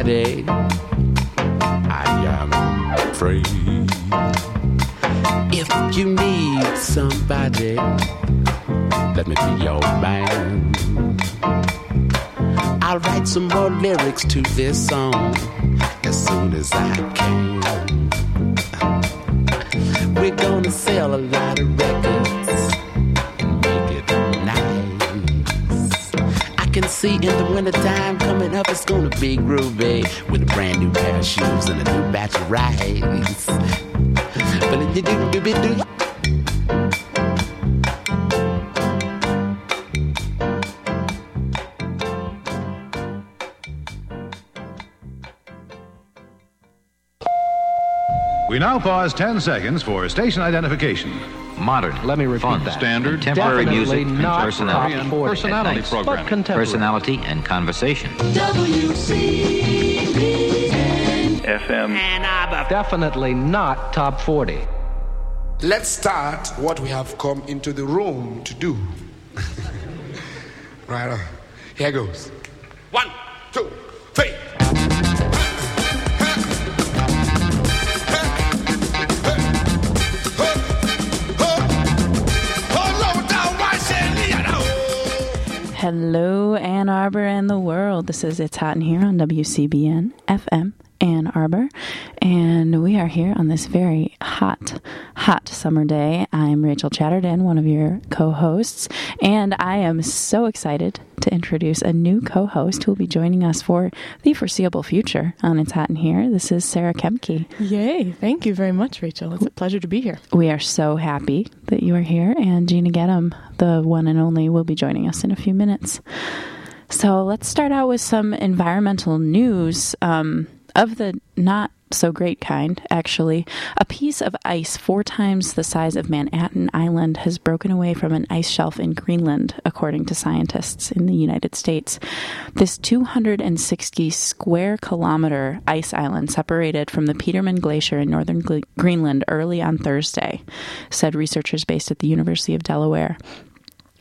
somebody. I am free. If you need somebody, let me be your man. I'll write some more lyrics to this song as soon as I can. We're gonna sell a lot of records and make it nice. I can see in the wintertime coming up, gonna be groovy with a brand new pair of shoes and a new batch of. But do do do do. We now pause 10 seconds for station identification. Modern. Let me repeat fun, that. Standard. Contemporary Definitely music. not personality. top and 40 personality at night, programming. Personality and conversation. FM. Definitely not top 40. Let's start what we have come into the room to do. right on. Here goes. One, two, Hello, Ann Arbor and the world. This is It's Hot in Here on WCBN FM Ann Arbor, and we are here on this very hot, hot summer day. I'm Rachel Chatterton, one of your co hosts, and I am so excited to introduce a new co host who will be joining us for the foreseeable future on It's Hot in Here. This is Sarah Kemke. Yay. Thank you very much, Rachel. It's a pleasure to be here. We are so happy that you are here, and Gina Gedham, the one and only, will be joining us in a few minutes. So let's start out with some environmental news um, of the not so great kind, actually. A piece of ice four times the size of Manhattan Island has broken away from an ice shelf in Greenland, according to scientists in the United States. This 260 square kilometer ice island separated from the Petermann Glacier in northern Greenland early on Thursday, said researchers based at the University of Delaware.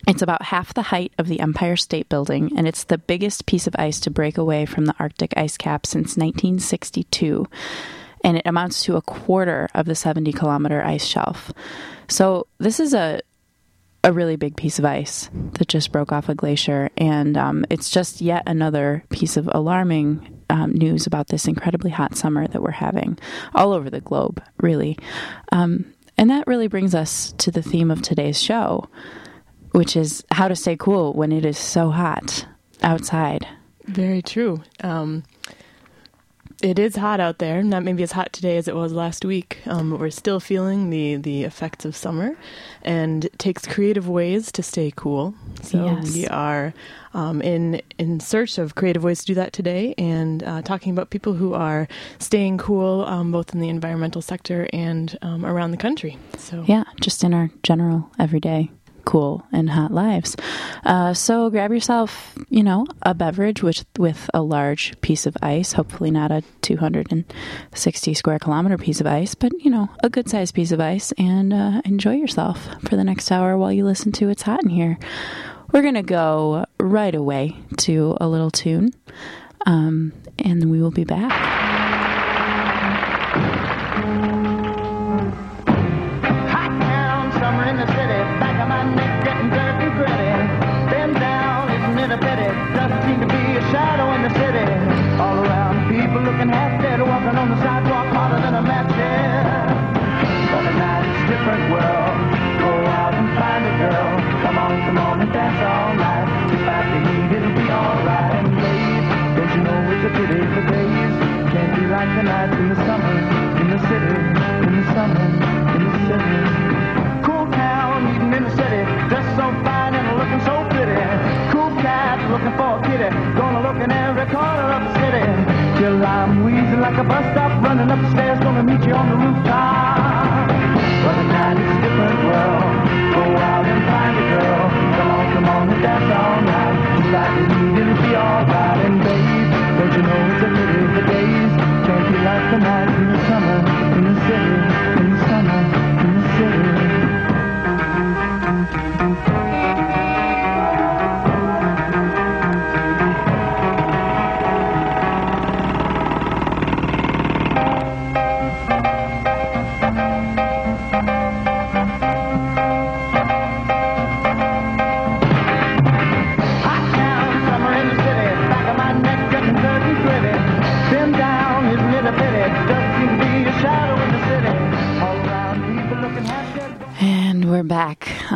It's about half the height of the Empire State Building, and it's the biggest piece of ice to break away from the Arctic ice cap since 1962. And it amounts to a quarter of the 70 kilometer ice shelf. So, this is a a really big piece of ice that just broke off a glacier, and um, it's just yet another piece of alarming um, news about this incredibly hot summer that we're having all over the globe, really. Um, and that really brings us to the theme of today's show, which is how to stay cool when it is so hot outside. Very true. Um, it is hot out there. Not maybe as hot today as it was last week. Um, but we're still feeling the, the effects of summer, and it takes creative ways to stay cool. So Yes. we are um, in in search of creative ways to do that today, and uh, talking about people who are staying cool, um, both in the environmental sector and um, around the country. So Yeah, just in our general everyday cool and hot lives. Uh, so grab yourself, you know, a beverage with with a large piece of ice. Hopefully not a 260 square kilometer piece of ice, but you know, a good sized piece of ice, and uh, enjoy yourself for the next hour while you listen to It's Hot in Here. We're gonna go right away to a little tune, um, and we will be back. Every corner of the city. Till I'm wheezing like a bus stop, running up the stairs, gonna meet you on the rooftop.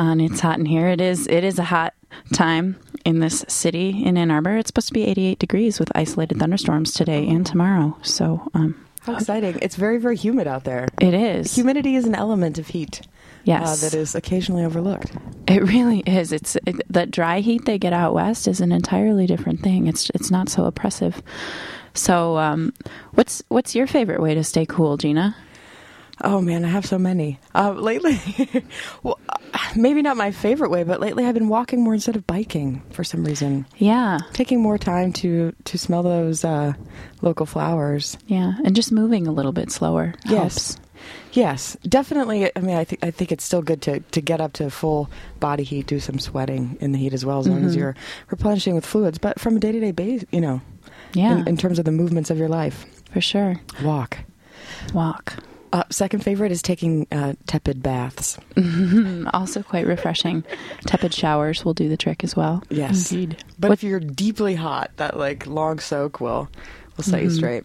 On It's Hot in Here. It is it is a hot time in this city in Ann Arbor. It's supposed to be 88 degrees with isolated thunderstorms today and tomorrow. So um, How exciting. It's very, very humid out there. it is. Humidity is an element of heat yes, uh, that is occasionally overlooked. it really is. It's it, that dry heat they get out west is an entirely different thing. It's it's not so oppressive. So, um, what's what's your favorite way to stay cool, Gina? Oh man, I have so many. Uh, lately, well, uh, maybe not my favorite way, but lately I've been walking more instead of biking for some reason. Yeah, Taking more time to to smell those uh, local flowers. yeah, and just moving a little bit slower helps. Yes. Yes, definitely. I mean, I think I think it's still good to, to get up to full body heat, do some sweating in the heat as well, as long as you're replenishing with fluids. But from a day to day base, you know, Yeah, in, in terms of the movements of your life, for sure. walk. Walk. Uh, second favorite is taking uh, tepid baths. Also quite refreshing. Tepid showers will do the trick as well. Yes, Indeed. But What- if you're deeply hot, that like long soak will will set you straight.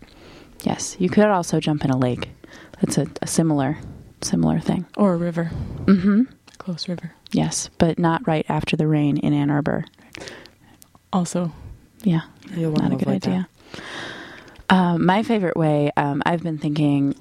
Yes, you could also jump in a lake. That's a, a similar similar thing. Or a river. Mm-hmm. Close river. Yes, but not right after the rain in Ann Arbor. Also, Yeah, You'll not a good avoid that. idea. Um, my favorite way, um, I've been thinking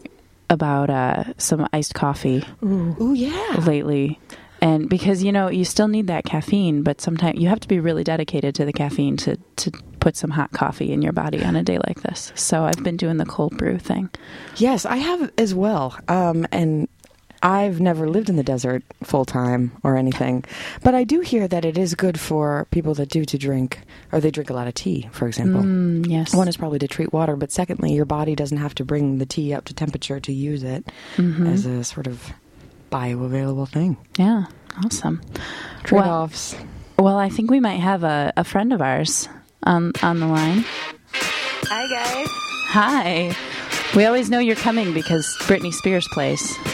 about uh, some iced coffee Ooh, yeah. lately. And because, you know, you still need that caffeine, but sometimes you have to be really dedicated to the caffeine to, to put some hot coffee in your body on a day like this. So I've been doing the cold brew thing. Yes, I have as well. Um, and I've never lived in the desert full time or anything, but I do hear that it is good for people that do to drink, or they drink a lot of tea, for example. Mm, yes. One is probably to treat water, but secondly, your body doesn't have to bring the tea up to temperature to use it Mm-hmm. as a sort of bioavailable thing. yeah, awesome. Trade Well- offs. Well, I think we might have a, a friend of ours on on the line. Hi guys. Hi. We always know you're coming because Britney Spears plays.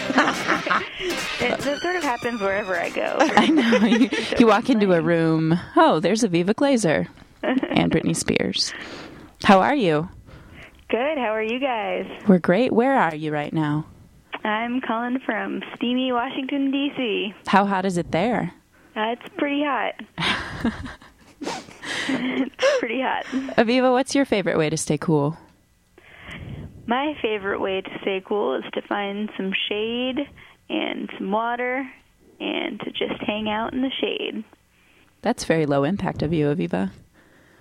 It, that sort of happens wherever I go. I know. You, you walk into a room. Oh, there's Aviva Glazer and Britney Spears. How are you? Good. How are you guys? We're great. Where are you right now? I'm calling from steamy Washington D.C. How hot is it there? Uh, it's pretty hot. it's pretty hot. Aviva, what's your favorite way to stay cool? My favorite way to stay cool is to find some shade and some water and to just hang out in the shade. That's very low impact of you, Aviva.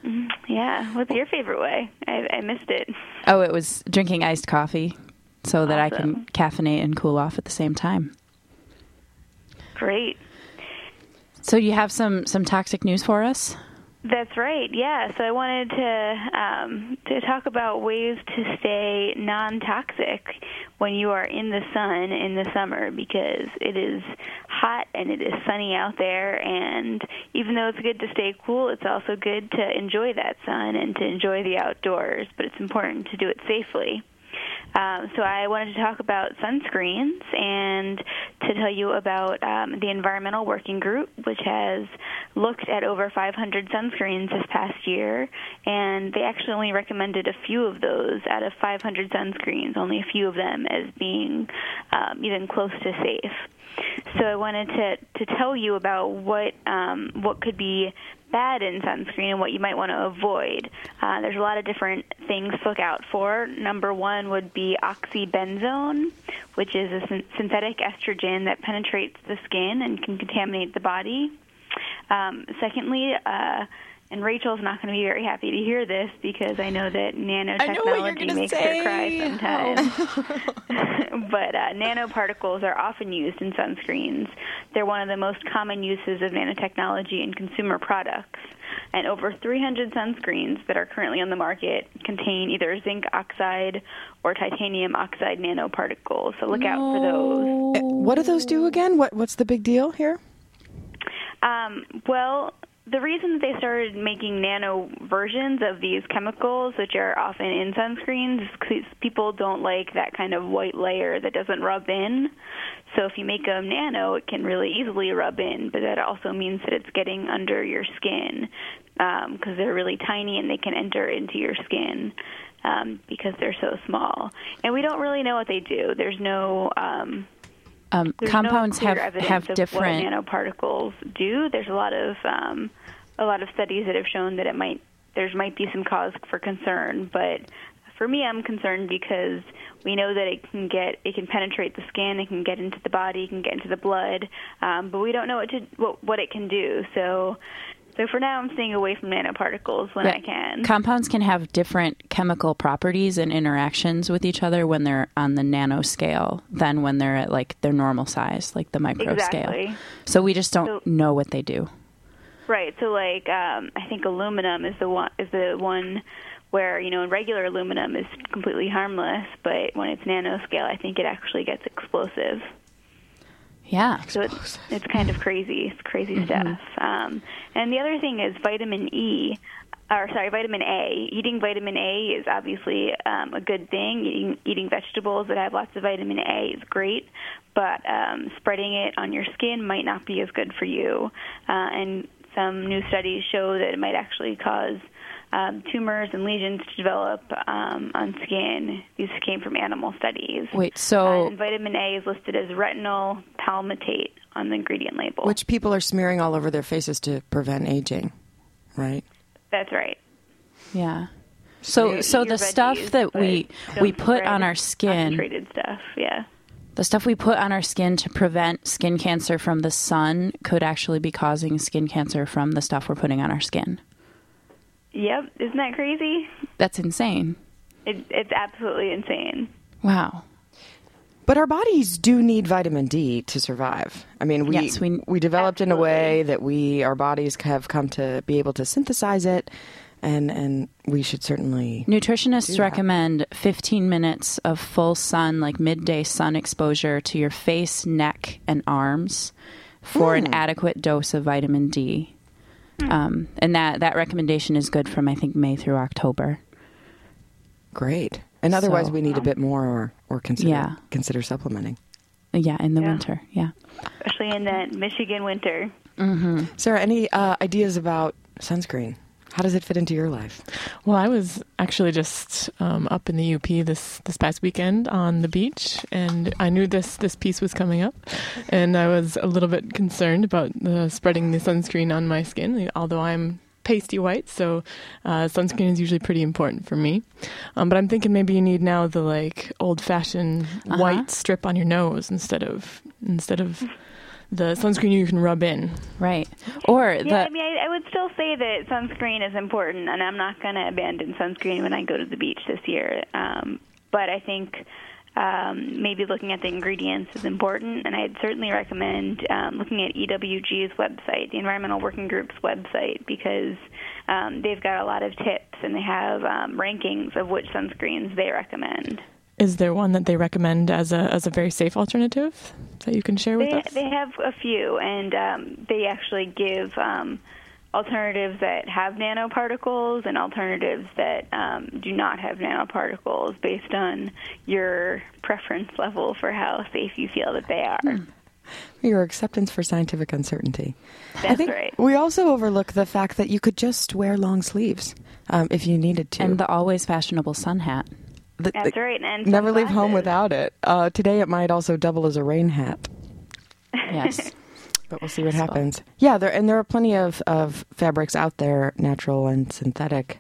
Mm-hmm. Yeah. What's your favorite way? I, I missed it. Oh, it was drinking iced coffee so that I can caffeinate and cool off at the same time. Great. So you have some some toxic news for us? That's right. Yeah. So I wanted to um, to talk about ways to stay non-toxic when you are in the sun in the summer because it is hot and it is sunny out there and even though it's good to stay cool it's also good to enjoy that sun and to enjoy the outdoors but it's important to do it safely um, so I wanted to talk about sunscreens and to tell you about um, the Environmental Working Group, which has looked at over 500 sunscreens this past year, and they actually only recommended a few of those out of 500 sunscreens, only a few of them as being um, even close to safe. So I wanted to to tell you about what um, what could be bad in sunscreen and what you might want to avoid. Uh, there's a lot of different things to look out for. Number one would be oxybenzone, which is a syn- synthetic estrogen that penetrates the skin and can contaminate the body. Um, secondly, uh, and Rachel's not going to be very happy to hear this because I know that nanotechnology makes her cry sometimes. but uh, nanoparticles are often used in sunscreens. They're one of the most common uses of nanotechnology in consumer products. And over 300 sunscreens that are currently on the market contain either zinc oxide or titanium oxide nanoparticles. So look out for those. Eh, What do those do again? What What's the big deal here? Um, well, the reason they started making nano versions of these chemicals, which are often in sunscreens, is 'cause people don't like that kind of white layer that doesn't rub in. So if you make them nano, it can really easily rub in, but that also means that it's getting under your skin because they're really tiny and they can enter into your skin um, because they're so small. And we don't really know what they do. There's no um, Um, compounds no have have different. nanoparticles do. There's a lot of um, a lot of studies that have shown that it might there might be some cause for concern, but for me, I'm concerned because we know that it can get it can penetrate the skin, it can get into the body, it can get into the blood, um, but we don't know what to what, what it can do. So. So for now, I'm staying away from nanoparticles when Yeah. I can. Compounds can have different chemical properties and interactions with each other when they're on the nanoscale than when they're at like their normal size, like the micro Exactly. scale. So we just don't So- know what they do. Right. So like um I think aluminum is the one is the one where, you know, regular aluminum is completely harmless, but when it's nanoscale, I think it actually gets explosive. Yeah. So it's it's kind of crazy. It's crazy stuff. Um and the other thing is vitamin E or sorry, vitamin A. Eating vitamin A is obviously um, a good thing. Eating, eating vegetables that have lots of vitamin A is great, but um, spreading it on your skin might not be as good for you. Uh, and some new studies show that it might actually cause um, tumors and lesions to develop um, on skin. These came from animal studies. Wait, so and vitamin A is listed as retinol palmitate on the ingredient label. Which people are smearing all over their faces to prevent aging, right? That's right. yeah. So You so eat your the stuff that we we put on our skin, Concentrated stuff, yeah. the stuff we put on our skin to prevent skin cancer from the sun could actually be causing skin cancer from the stuff we're putting on our skin. Yep, isn't that crazy? That's insane. It, it's absolutely insane. Wow. But our bodies do need vitamin D to survive. I mean, we Yes, we- we developed in a way that we our bodies have come to be able to synthesize it, and and we should certainly Nutritionists recommend 15 minutes of full sun, like midday sun exposure to your face, neck, and arms for Hmm. an adequate dose of vitamin D. Um, and that, that recommendation is good from, I think, May through October. great. And otherwise, So- we need a bit more, or or consider Yeah. consider supplementing. Yeah, in the Yeah. winter. Yeah. Especially in that Michigan winter. Sarah, any uh, ideas about sunscreen? How does it fit into your life? Well, I was actually just um, up in the UP this this past weekend on the beach, and I knew this this piece was coming up, and I was a little bit concerned about the spreading the sunscreen on my skin. Although I'm pasty white, so uh, sunscreen is usually pretty important for me. Um, but I'm thinking maybe you need now the like old fashioned Uh-huh. white strip on your nose instead of instead of the sunscreen you can rub in. Right. Or Yeah, the I mean, I, I would still say that sunscreen is important, and I'm not going to abandon sunscreen when I go to the beach this year. Um, but I think um, maybe looking at the ingredients is important, and I'd certainly recommend um, looking at EWG's website, the Environmental Working Group's website, because um, they've got a lot of tips and they have um, rankings of which sunscreens they recommend. Is there one that they recommend as a as a very safe alternative that you can share with They us? they have a few, and um, they actually give um, alternatives that have nanoparticles and alternatives that um, do not have nanoparticles, based on your preference level for how safe you feel that they are. Your acceptance for scientific uncertainty. I That's think right. we also overlook the fact that you could just wear long sleeves um, if you needed to. and the always fashionable sun hat. The- That's right, and Never leave home without it. Uh, today it might also double as a rain hat, Yes. but we'll see what So- happens. Yeah, there and there are plenty of, of fabrics out there, natural and synthetic.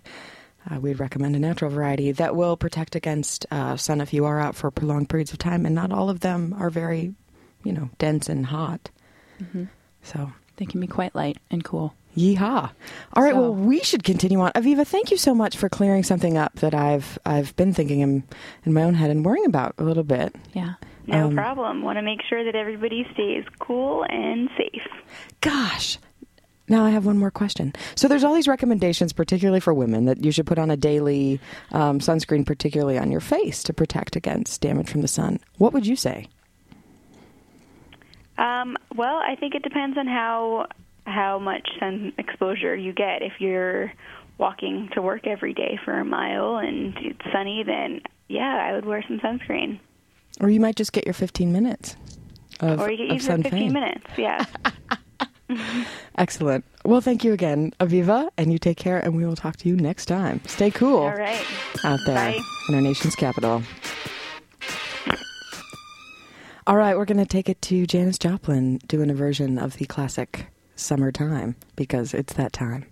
Uh, we'd recommend a natural variety that will protect against uh, sun if you are out for prolonged periods of time, and not all of them are very, you know, dense and hot. Mm-hmm. So they can be quite light and cool. Yeehaw! All right, So- well, we should continue on. Aviva, thank you so much for clearing something up that I've I've been thinking in, in my own head and worrying about a little bit. Yeah. No Um, problem. Want to make sure that everybody stays cool and safe. Gosh. Now I have one more question. So there's all these recommendations, particularly for women, that you should put on a daily um, sunscreen, particularly on your face, to protect against damage from the sun. What would you say? Um, well, I think it depends on how how much sun exposure you get. If you're walking to work every day for a mile and it's sunny, then yeah, I would wear some sunscreen. Or you might just get your 15 minutes of, or you get sun 15 fame. minutes. Yeah. Excellent. Well, thank you again, Aviva, and you take care, and we will talk to you next time. Stay cool All right. out there Bye. in our nation's capital. All right, we're going to take it to Janis Joplin doing a version of the classic Summertime because it's that time.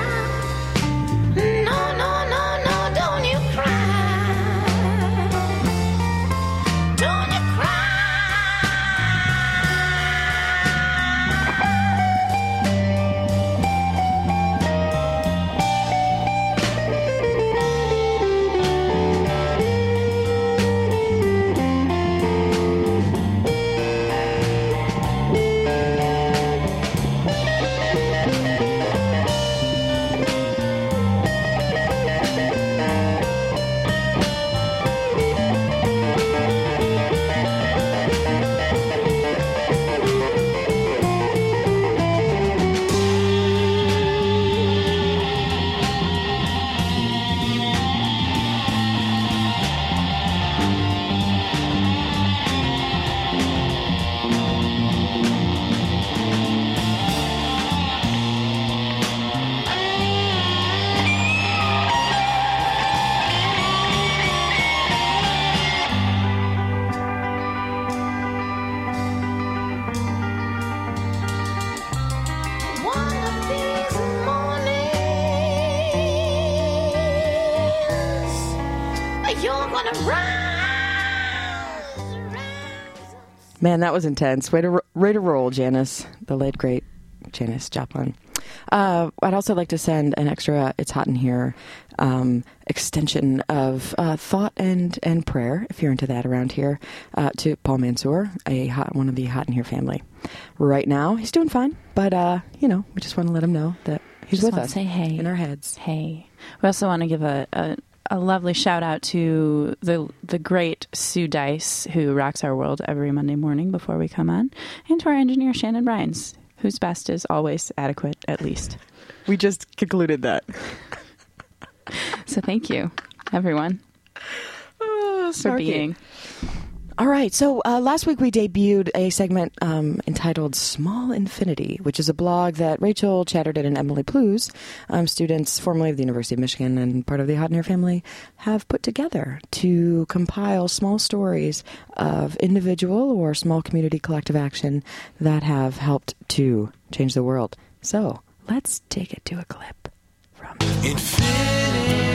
Man, that was intense. Way to, way to roll, Janis, the late great Janis Joplin. Uh, I'd also like to send an extra "It's Hot in Here" um, extension of uh, thought and and prayer, if you're into that around here, uh, to Paul Mansour, a hot one of the Hot in Here family. Right now, he's doing fine, but uh, you know, we just want to let him know that he's Just with us. say hey. in our heads. Hey. We also want to give a, a, a lovely shout out to the the great Sue Dice, who rocks our world every Monday morning before we come on, and to our engineer Shannon Rhines, whose best is always adequate, at least. We just concluded that. So thank you, everyone, ah, for being. All right. So uh, last week we debuted a segment um, entitled Small Infinity, which is a blog that Rachel Chatterton and Emily Plews, um, students formerly of the University of Michigan and part of the Hot in Here family, have put together to compile small stories of individual or small community collective action that have helped to change the world. So let's take it to a clip from. How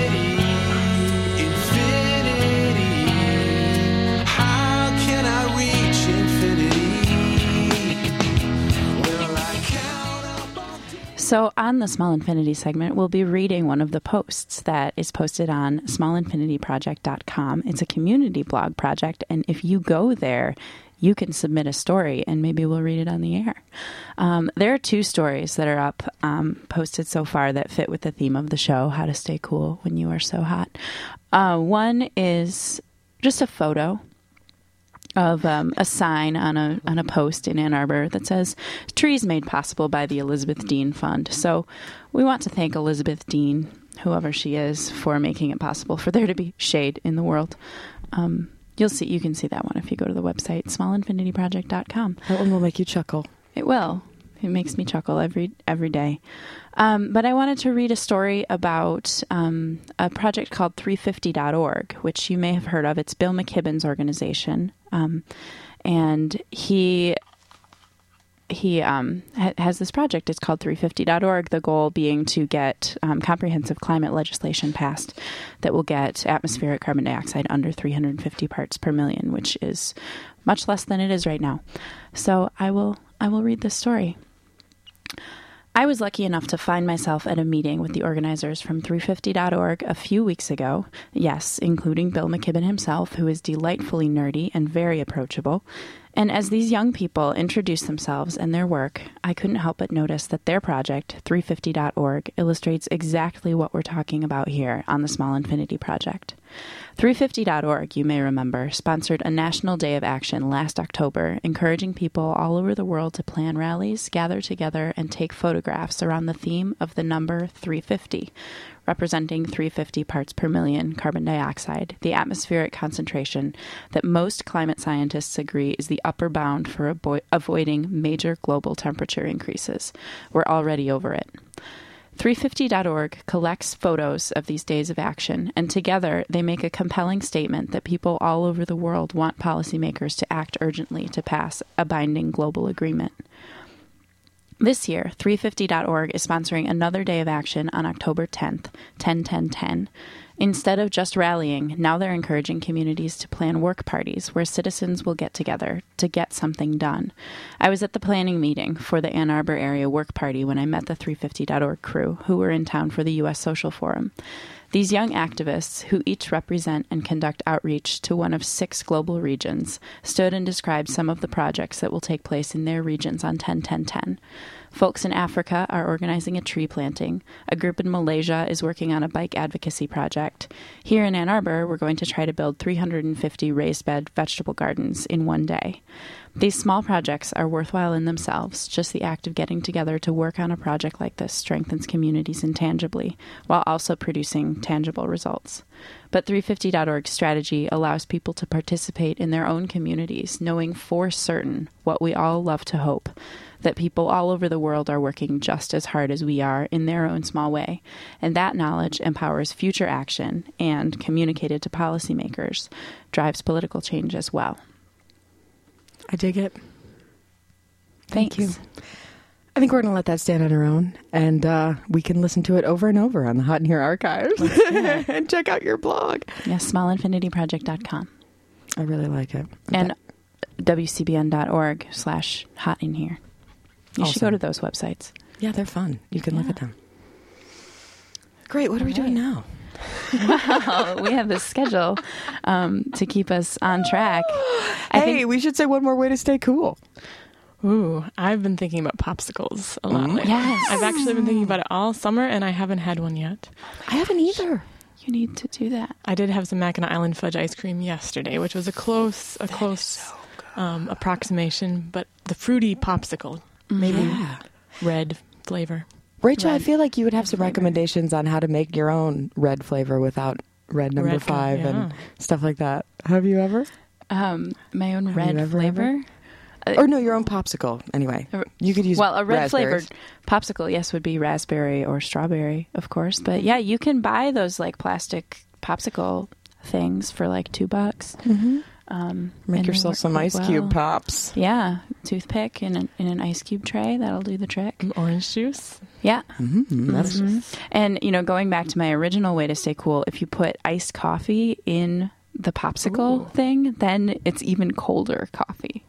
So, on the Small Infinity segment, we'll be reading one of the posts that is posted on smallinfinityproject.com. It's a community blog project, and if you go there, you can submit a story and maybe we'll read it on the air. Um, there are two stories that are up um, posted so far that fit with the theme of the show how to stay cool when you are so hot. Uh, one is just a photo of um, a sign on a on a post in Ann Arbor that says "Trees made possible by the Elizabeth Dean Fund." So we want to thank Elizabeth Dean whoever she is for making it possible for there to be shade in the world. Um, you'll see. You can see that one if you go to the website smallinfinityproject.com. That one will make you chuckle. It will. It makes me chuckle every every day. Um, but I wanted to read a story about um, a project called 350.org, which you may have heard of. It's Bill McKibben's organization, um, and he he um, ha- has this project. It's called 350.org. The goal being to get um, comprehensive climate legislation passed that will get atmospheric carbon dioxide under 350 parts per million, which is much less than it is right now. So I will I will read this story. I was lucky enough to find myself at a meeting with the organizers from 350.org a few weeks ago. Yes, including Bill McKibben himself, who is delightfully nerdy and very approachable. And as these young people introduced themselves and their work, I couldn't help but notice that their project, 350.org, illustrates exactly what we're talking about here on the Small Infinity Project. 350.org, you may remember, sponsored a national day of action last October, encouraging people all over the world to plan rallies, gather together, and take photographs around the theme of the number 350, representing 350 parts per million carbon dioxide, the atmospheric concentration that most climate scientists agree is the upper bound for avoiding major global temperature increases. We're already over it. 350.org collects photos of these days of action, and together they make a compelling statement that people all over the world want policymakers to act urgently to pass a binding global agreement. This year, 350.org is sponsoring another day of action on October 10th, 10 10 10. Instead of just rallying, now they're encouraging communities to plan work parties where citizens will get together to get something done. I was at the planning meeting for the Ann Arbor area work party when I met the 350.org crew who were in town for the U.S. Social Forum. These young activists, who each represent and conduct outreach to one of six global regions, stood and described some of the projects that will take place in their regions on 10 10 10. Folks in Africa are organizing a tree planting. A group in Malaysia is working on a bike advocacy project. Here in Ann Arbor, we're going to try to build 350 raised bed vegetable gardens in one day. These small projects are worthwhile in themselves. Just the act of getting together to work on a project like this strengthens communities intangibly, while also producing tangible results. But 350.org's strategy allows people to participate in their own communities, knowing for certain what we all love to hope that people all over the world are working just as hard as we are in their own small way. And that knowledge empowers future action and, communicated to policymakers, drives political change as well. I dig it. Thanks. Thank you. I think we're going to let that stand on our own, and uh, we can listen to it over and over on the Hot in Here archives and check out your blog. Yes, smallinfinityproject.com. I really like it. And wcbn.org slash hot in here. You should go to those websites. Yeah, they're fun. You can look at them. Great. What are we doing now? Wow, we have this schedule um, to keep us on track. I hey, think- we should say one more way to stay cool. Ooh, I've been thinking about popsicles a lot. Mm. lately. Yes. I've actually been thinking about it all summer, and I haven't had one yet. I haven't either. You need to do that. I did have some Mackinac Island fudge ice cream yesterday, which was a close, a close um, approximation, but the fruity popsicle, maybe Yeah. red flavor. Rachel, I feel like you would have some recommendations on how to make your own red flavor without red number Red five yeah. and stuff like that. Have you ever? Um, my own Have red you ever, flavor. Or no, your own popsicle. Anyway, you could use well, a red flavored popsicle, yes, would be raspberry or strawberry, of course. But yeah, you can buy those like plastic popsicle things for like two bucks. Mhm. Um, Make yourself some ice cube pops. Yeah, toothpick in an, in an ice cube tray. That'll do the trick. Orange juice. Yeah. Mm, that's Mhm. And you know, going back to my original way to stay cool, if you put iced coffee in the popsicle thing, then it's even colder coffee.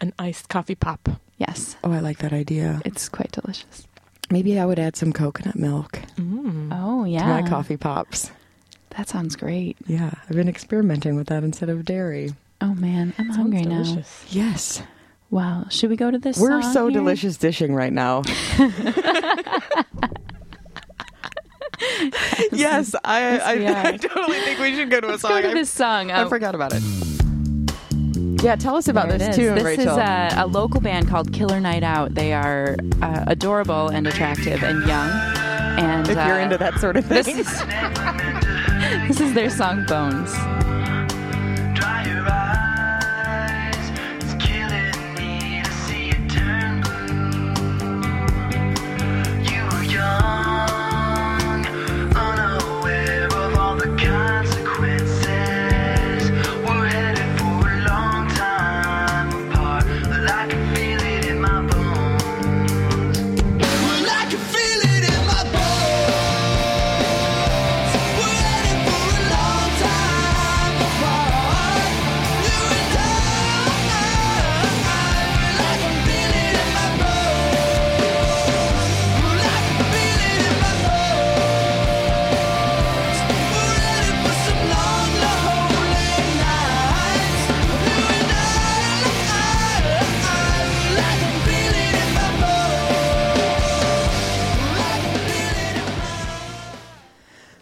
An iced coffee pop. Yes, Oh, I like that idea. it's quite delicious. Maybe I would add some coconut milk Mm. Oh yeah, to my coffee pops. That sounds great. Yeah, I've been experimenting with that instead of dairy. Oh man, I'm hungry now. Yes, Wow, should we go to this? we're so here? delicious dishing right now. yes, I, I. I totally think we should go to a Let's song. go to this song. I Oh, forgot about it. Yeah, tell us about there this tune, This Rachel. is a, a local band called Killer Night Out. They are uh, adorable and attractive and young. And If you're uh, into that sort of thing. Is, this is their song Bones.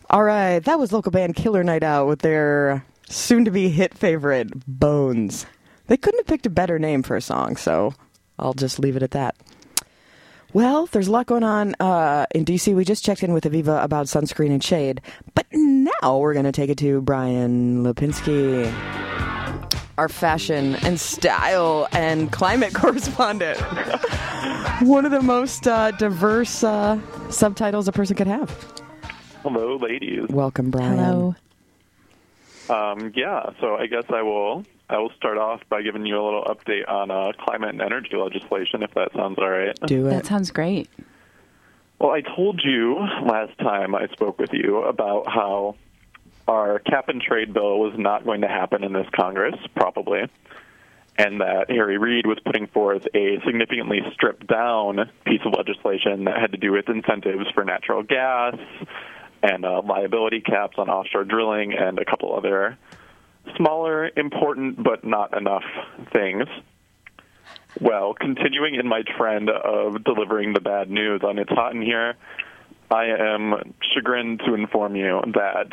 All right, that was local band Killer Night Out with their soon-to-be hit favorite, Bones. They couldn't have picked a better name for a song, so I'll just leave it at that. Well, there's a lot going on uh, in DC. We just checked in with Aviva about sunscreen and shade, but now we're going to take it to Brian Lipinski, our fashion and style and climate correspondent. One of the most uh, diverse uh, subtitles a person could have. Hello, ladies. Welcome, Brian. Hello. Um, yeah, so I guess I will. I will start off by giving you a little update on uh, climate and energy legislation, if that sounds all right. Do it. That sounds great. Well, I told you last time I spoke with you about how our cap and trade bill was not going to happen in this Congress, probably, and that Harry Reid was putting forth a significantly stripped down piece of legislation that had to do with incentives for natural gas and uh, liability caps on offshore drilling and a couple other smaller, important, but not enough things. Well, continuing in my trend of delivering the bad news on It's Hot in Here, I am chagrined to inform you that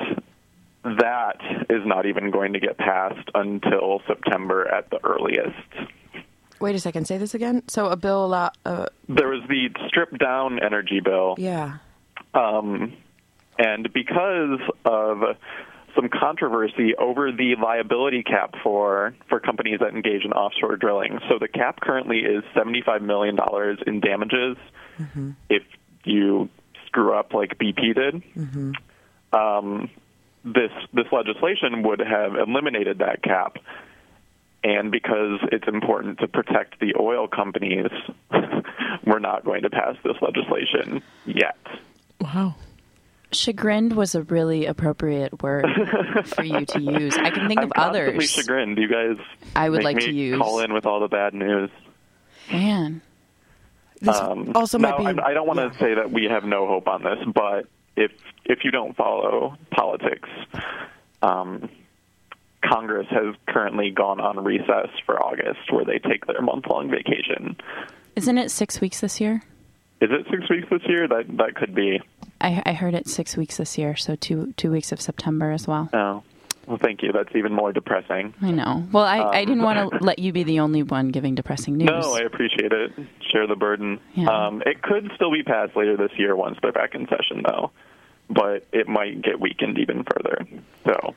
that is not even going to get passed until September at the earliest. Wait a second. Say this again. So a bill allow. Uh, There was the stripped down energy bill. yeah. Um, and because of some controversy over the liability cap for for companies that engage in offshore drilling. So the cap currently is $75 million in damages if you screw up like BP did. Um, this this legislation would have eliminated that cap. And because it's important to protect the oil companies, we're not going to pass this legislation yet. Wow. Chagrined was a really appropriate word for you to use. I can think I'm of constantly others. chagrined. You guys I would make like me to use. call in with all the bad news. Man. Um, also might now, be- I, I don't want to say that we have no hope on this, but if if you don't follow politics, um, Congress has currently gone on recess for August, where they take their month long vacation. Isn't it six weeks this year? Is it six weeks this year? That that could be. I, I heard it six weeks this year, so two two weeks of September as well. Oh, well, thank you. That's even more depressing. I know. Well, I, I Um, didn't want to let you be the only one giving depressing news. No, I appreciate it. Share the burden. Yeah. Um, it could still be passed later this year once they're back in session, though. But it might get weakened even further. So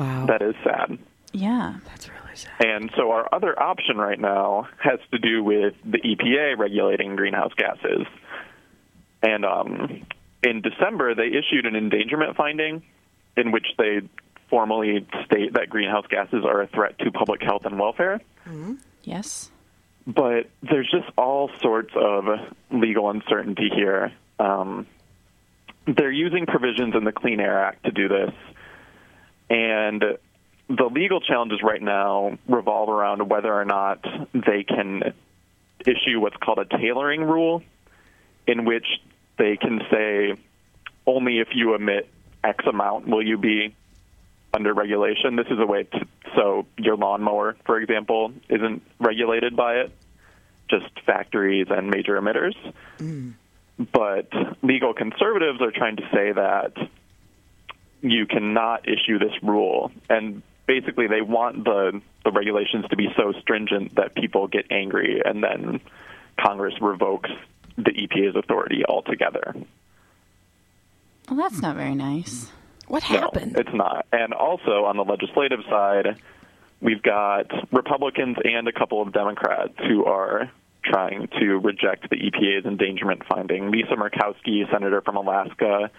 Wow. that is sad. yeah. That's really sad. And so our other option right now has to do with the EPA regulating greenhouse gases. And um, in December, they issued an endangerment finding in which they formally state that greenhouse gases are a threat to public health and welfare. Yes. But there's just all sorts of legal uncertainty here. Um, they're using provisions in the Clean Air Act to do this. And the legal challenges right now revolve around whether or not they can issue what's called a tailoring rule, in which they can say only if you emit X amount will you be under regulation. This is a way to, so your lawnmower, for example, isn't regulated by it, just factories and major emitters. Mm. But legal conservatives are trying to say that you cannot issue this rule. And basically, they want the, the regulations to be so stringent that people get angry and then Congress revokes the EPA's authority altogether. Well, that's not very nice. What No, it's not. And also on the legislative side, we've got Republicans and a couple of Democrats who are trying to reject the EPA's endangerment finding. Lisa Murkowski, senator from Alaska,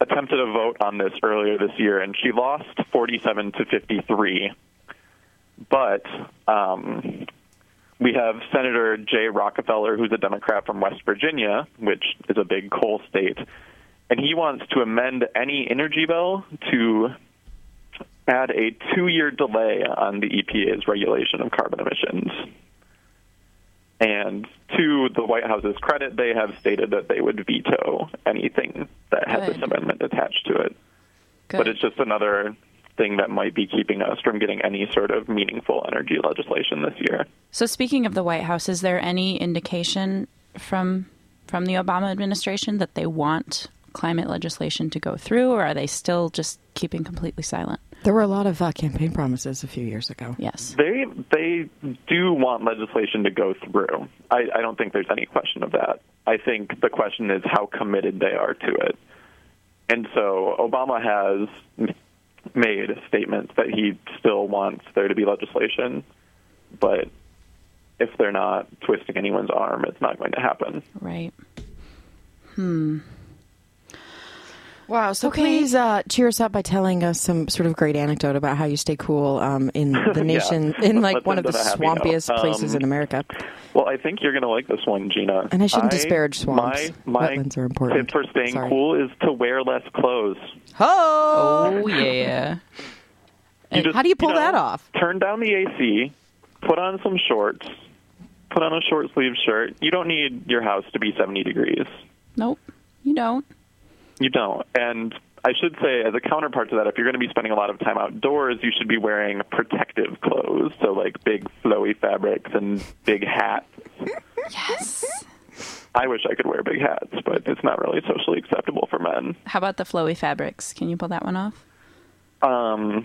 attempted a vote on this earlier this year, and she lost 47 to 53. But um, we have Senator Jay Rockefeller, who's a Democrat from West Virginia, which is a big coal state, and he wants to amend any energy bill to add a two-year delay on the EPA's regulation of carbon emissions. And to the White House's credit, they have stated that they would veto anything that had this amendment attached to it. But it's just another thing that might be keeping us from getting any sort of meaningful energy legislation this year. So, speaking of the White House, is there any indication from from the Obama administration that they want climate legislation to go through, or are they still just keeping completely silent? There were a lot of uh, campaign promises a few years ago. Yes. They they do want legislation to go through. I, I don't think there's any question of that. I think the question is how committed they are to it. And so Obama has made statements that he still wants there to be legislation, but if they're not twisting anyone's arm, it's not going to happen. Right. Hmm. Wow. So Okay. please uh, cheer us up by telling us some sort of great anecdote about how you stay cool um, in the Yeah. nation, in like Let's one of the on a note. swampiest places Um, in America. Well, I think you're going to like this one, Gina. And I shouldn't disparage swamps. My, my Wetlands are important. tip for staying Sorry. cool is to wear less clothes. Oh, yeah. You just, How do you pull know, that off? Turn down the AC, put on some shorts, put on a short sleeve shirt. You don't need your house to be 70 degrees. Nope. You don't. You don't. And I should say, as a counterpart to that, if you're going to be spending a lot of time outdoors, you should be wearing protective clothes. So, like big, flowy fabrics and big hats. Yes. I wish I could wear big hats, but it's not really socially acceptable for men. How about the flowy fabrics? Can you pull that one off? Um,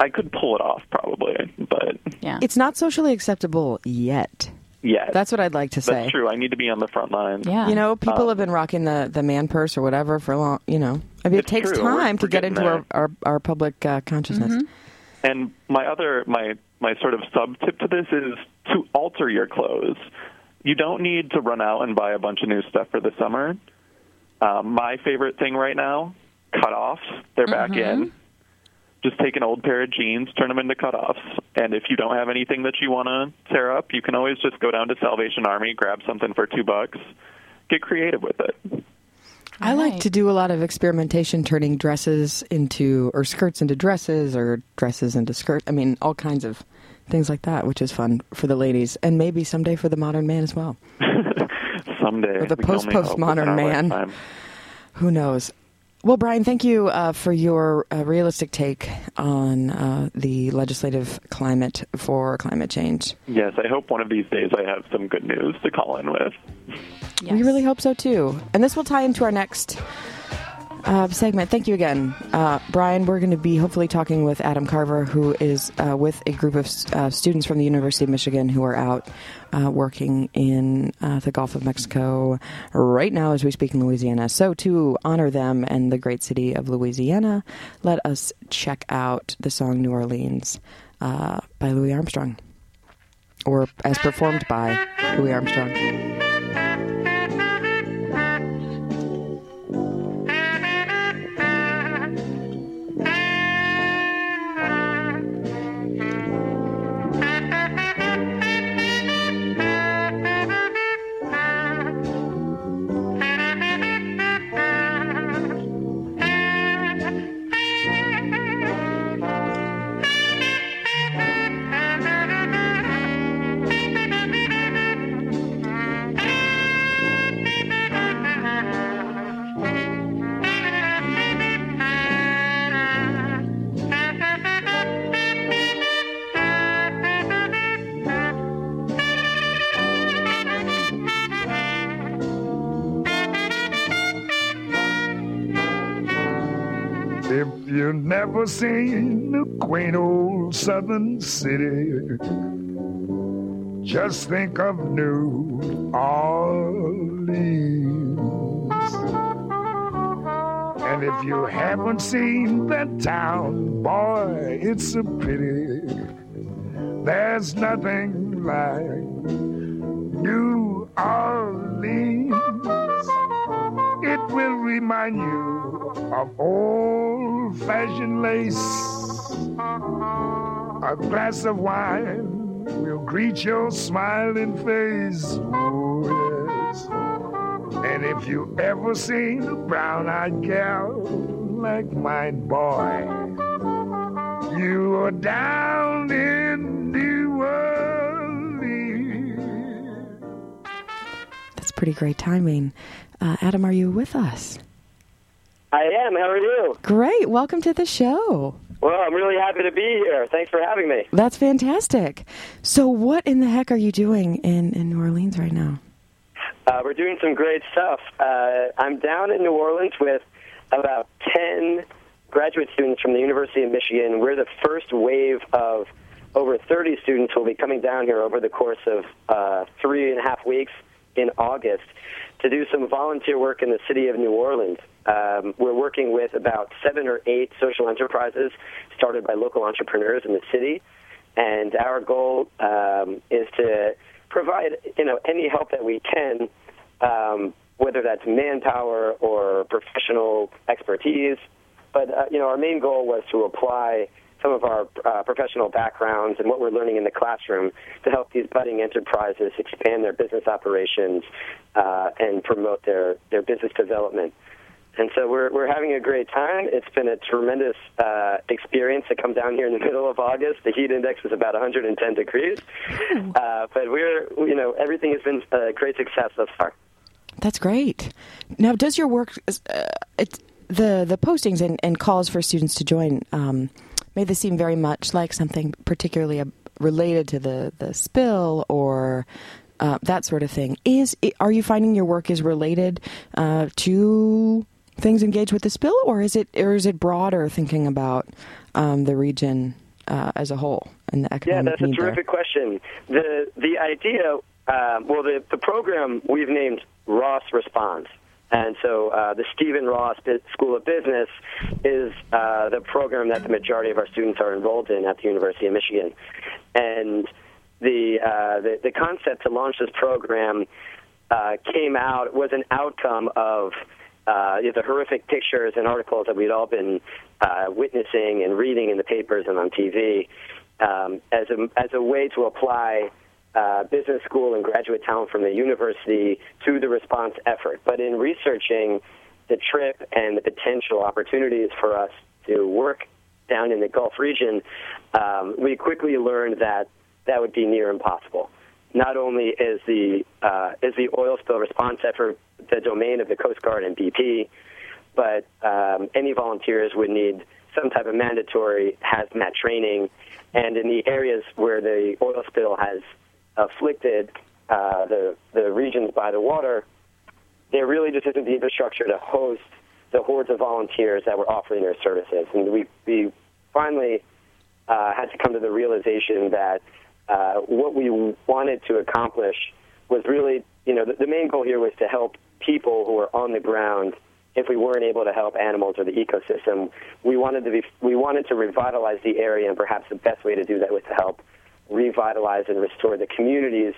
I could pull it off probably, but Yeah. It's not socially acceptable yet. Yeah, That's what I'd like to say. that's true. I need to be on the front line. Yeah. You know, people Um, have been rocking the, the man purse or whatever for a long, you know. I mean, it takes true. We're- time to we're get into our, our, our public uh, consciousness. Mm-hmm. And my other my my sort of sub tip to this is to alter your clothes. You don't need to run out and buy a bunch of new stuff for the summer. Um, my favorite thing right now, cutoffs. They're back Mm-hmm. in. Just take an old pair of jeans, turn them into cutoffs, and if you don't have anything that you want to tear up, you can always just go down to Salvation Army, grab something for two bucks, get creative with it. I like to do a lot of experimentation, turning dresses into, or skirts into dresses, or dresses into skirts. I mean, all kinds of things like that, which is fun for the ladies, and maybe someday for the modern man as well. Someday, Or the we can only hope post-postmodern within our man. Who knows? Well, Brian, thank you uh, for your uh, realistic take on uh, the legislative climate for climate change. Yes, I hope one of these days I have some good news to call in with. We really hope so too. And this will tie into our next uh, segment. Thank you again, uh, Brian. We're going to be hopefully talking with Adam Carver, who is uh, with a group of uh, students from the University of Michigan who are out uh, working in uh, the Gulf of Mexico right now as we speak in Louisiana. So, to honor them and the great city of Louisiana, let us check out the song New Orleans by Louis Armstrong, or as performed by Louis Armstrong. Never seen a quaint old southern city, just think of New Orleans. And if you haven't seen that town, boy, it's a pity. There's nothing like New Orleans. It will remind you of old fashioned lace. A glass of wine will greet your smiling face. Oh, yes. And if you ever seen a brown eyed gal like mine, boy, you are down in New Orleans. That's pretty great timing. Uh, Adam, are you with us? I am. How are you? Great. Welcome to the show. Well, I'm really happy to be here. Thanks for having me. That's fantastic. So, what in the heck are you doing in, in New Orleans right now? Uh, we're doing some great stuff. Uh, I'm down in New Orleans with about 10 graduate students from the University of Michigan. We're the first wave of over 30 students who will be coming down here over the course of uh, three and a half weeks in August to do some volunteer work in the city of New Orleans. Um, we're working with about seven or eight social enterprises started by local entrepreneurs in the city, and our goal um, is to provide you know any help that we can, um, whether that's manpower or professional expertise. But uh, you know, our main goal was to apply some of our uh, professional backgrounds and what we're learning in the classroom to help these budding enterprises expand their business operations uh, and promote their their business development. And so we're we're having a great time. It's been a tremendous uh, experience to come down here in the middle of August. The heat index is about 110 degrees, uh, but we're you know everything has been a great success thus far. That's great. Now, does your work, uh, it, the the postings and, and calls for students to join, um, may this seem very much like something particularly uh, related to the, the spill or uh, that sort of thing? Is are you finding your work is related uh, to things engaged with the spill, or is it or is it broader, thinking about um, the region uh, as a whole and the Yeah, economic that's a need there? terrific question. The the idea, uh, well, the the program we've named Ross Responds, and so uh, the Stephen Ross School of Business is uh, the program that the majority of our students are enrolled in at the University of Michigan, and the uh, the, the concept to launch this program uh, came out was an outcome of uh, the horrific pictures and articles that we'd all been uh, witnessing and reading in the papers and on TV um, as a as a way to apply uh, business school and graduate talent from the university to the response effort. But in researching the trip and the potential opportunities for us to work down in the Gulf region, um, we quickly learned that that would be near impossible. Not only is the uh, is the oil spill response effort the domain of the Coast Guard and BP, but um, any volunteers would need some type of mandatory hazmat training. And in the areas where the oil spill has afflicted uh, the the regions by the water, there really just isn't the infrastructure to host the hordes of volunteers that were offering their services. And we we finally uh, had to come to the realization that uh, what we wanted to accomplish was really, you know, the, the main goal here was to help people who are on the ground. If we weren't able to help animals or the ecosystem, we wanted to be, we wanted to revitalize the area, and perhaps the best way to do that was to help revitalize and restore the communities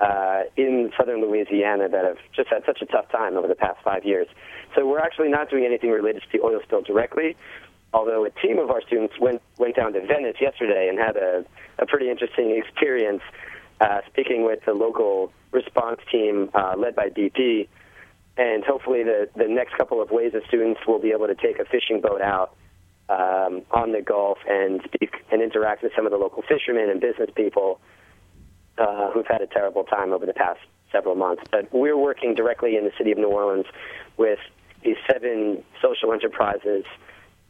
uh, in southern Louisiana that have just had such a tough time over the past five years. So we're actually not doing anything related to the oil spill directly, although a team of our students went went down to Venice yesterday and had a, a pretty interesting experience uh, speaking with the local response team uh, led by BP. And hopefully, the, the next couple of waves of students will be able to take a fishing boat out um, on the Gulf and speak and interact with some of the local fishermen and business people uh, who've had a terrible time over the past several months. But we're working directly in the city of New Orleans with these seven social enterprises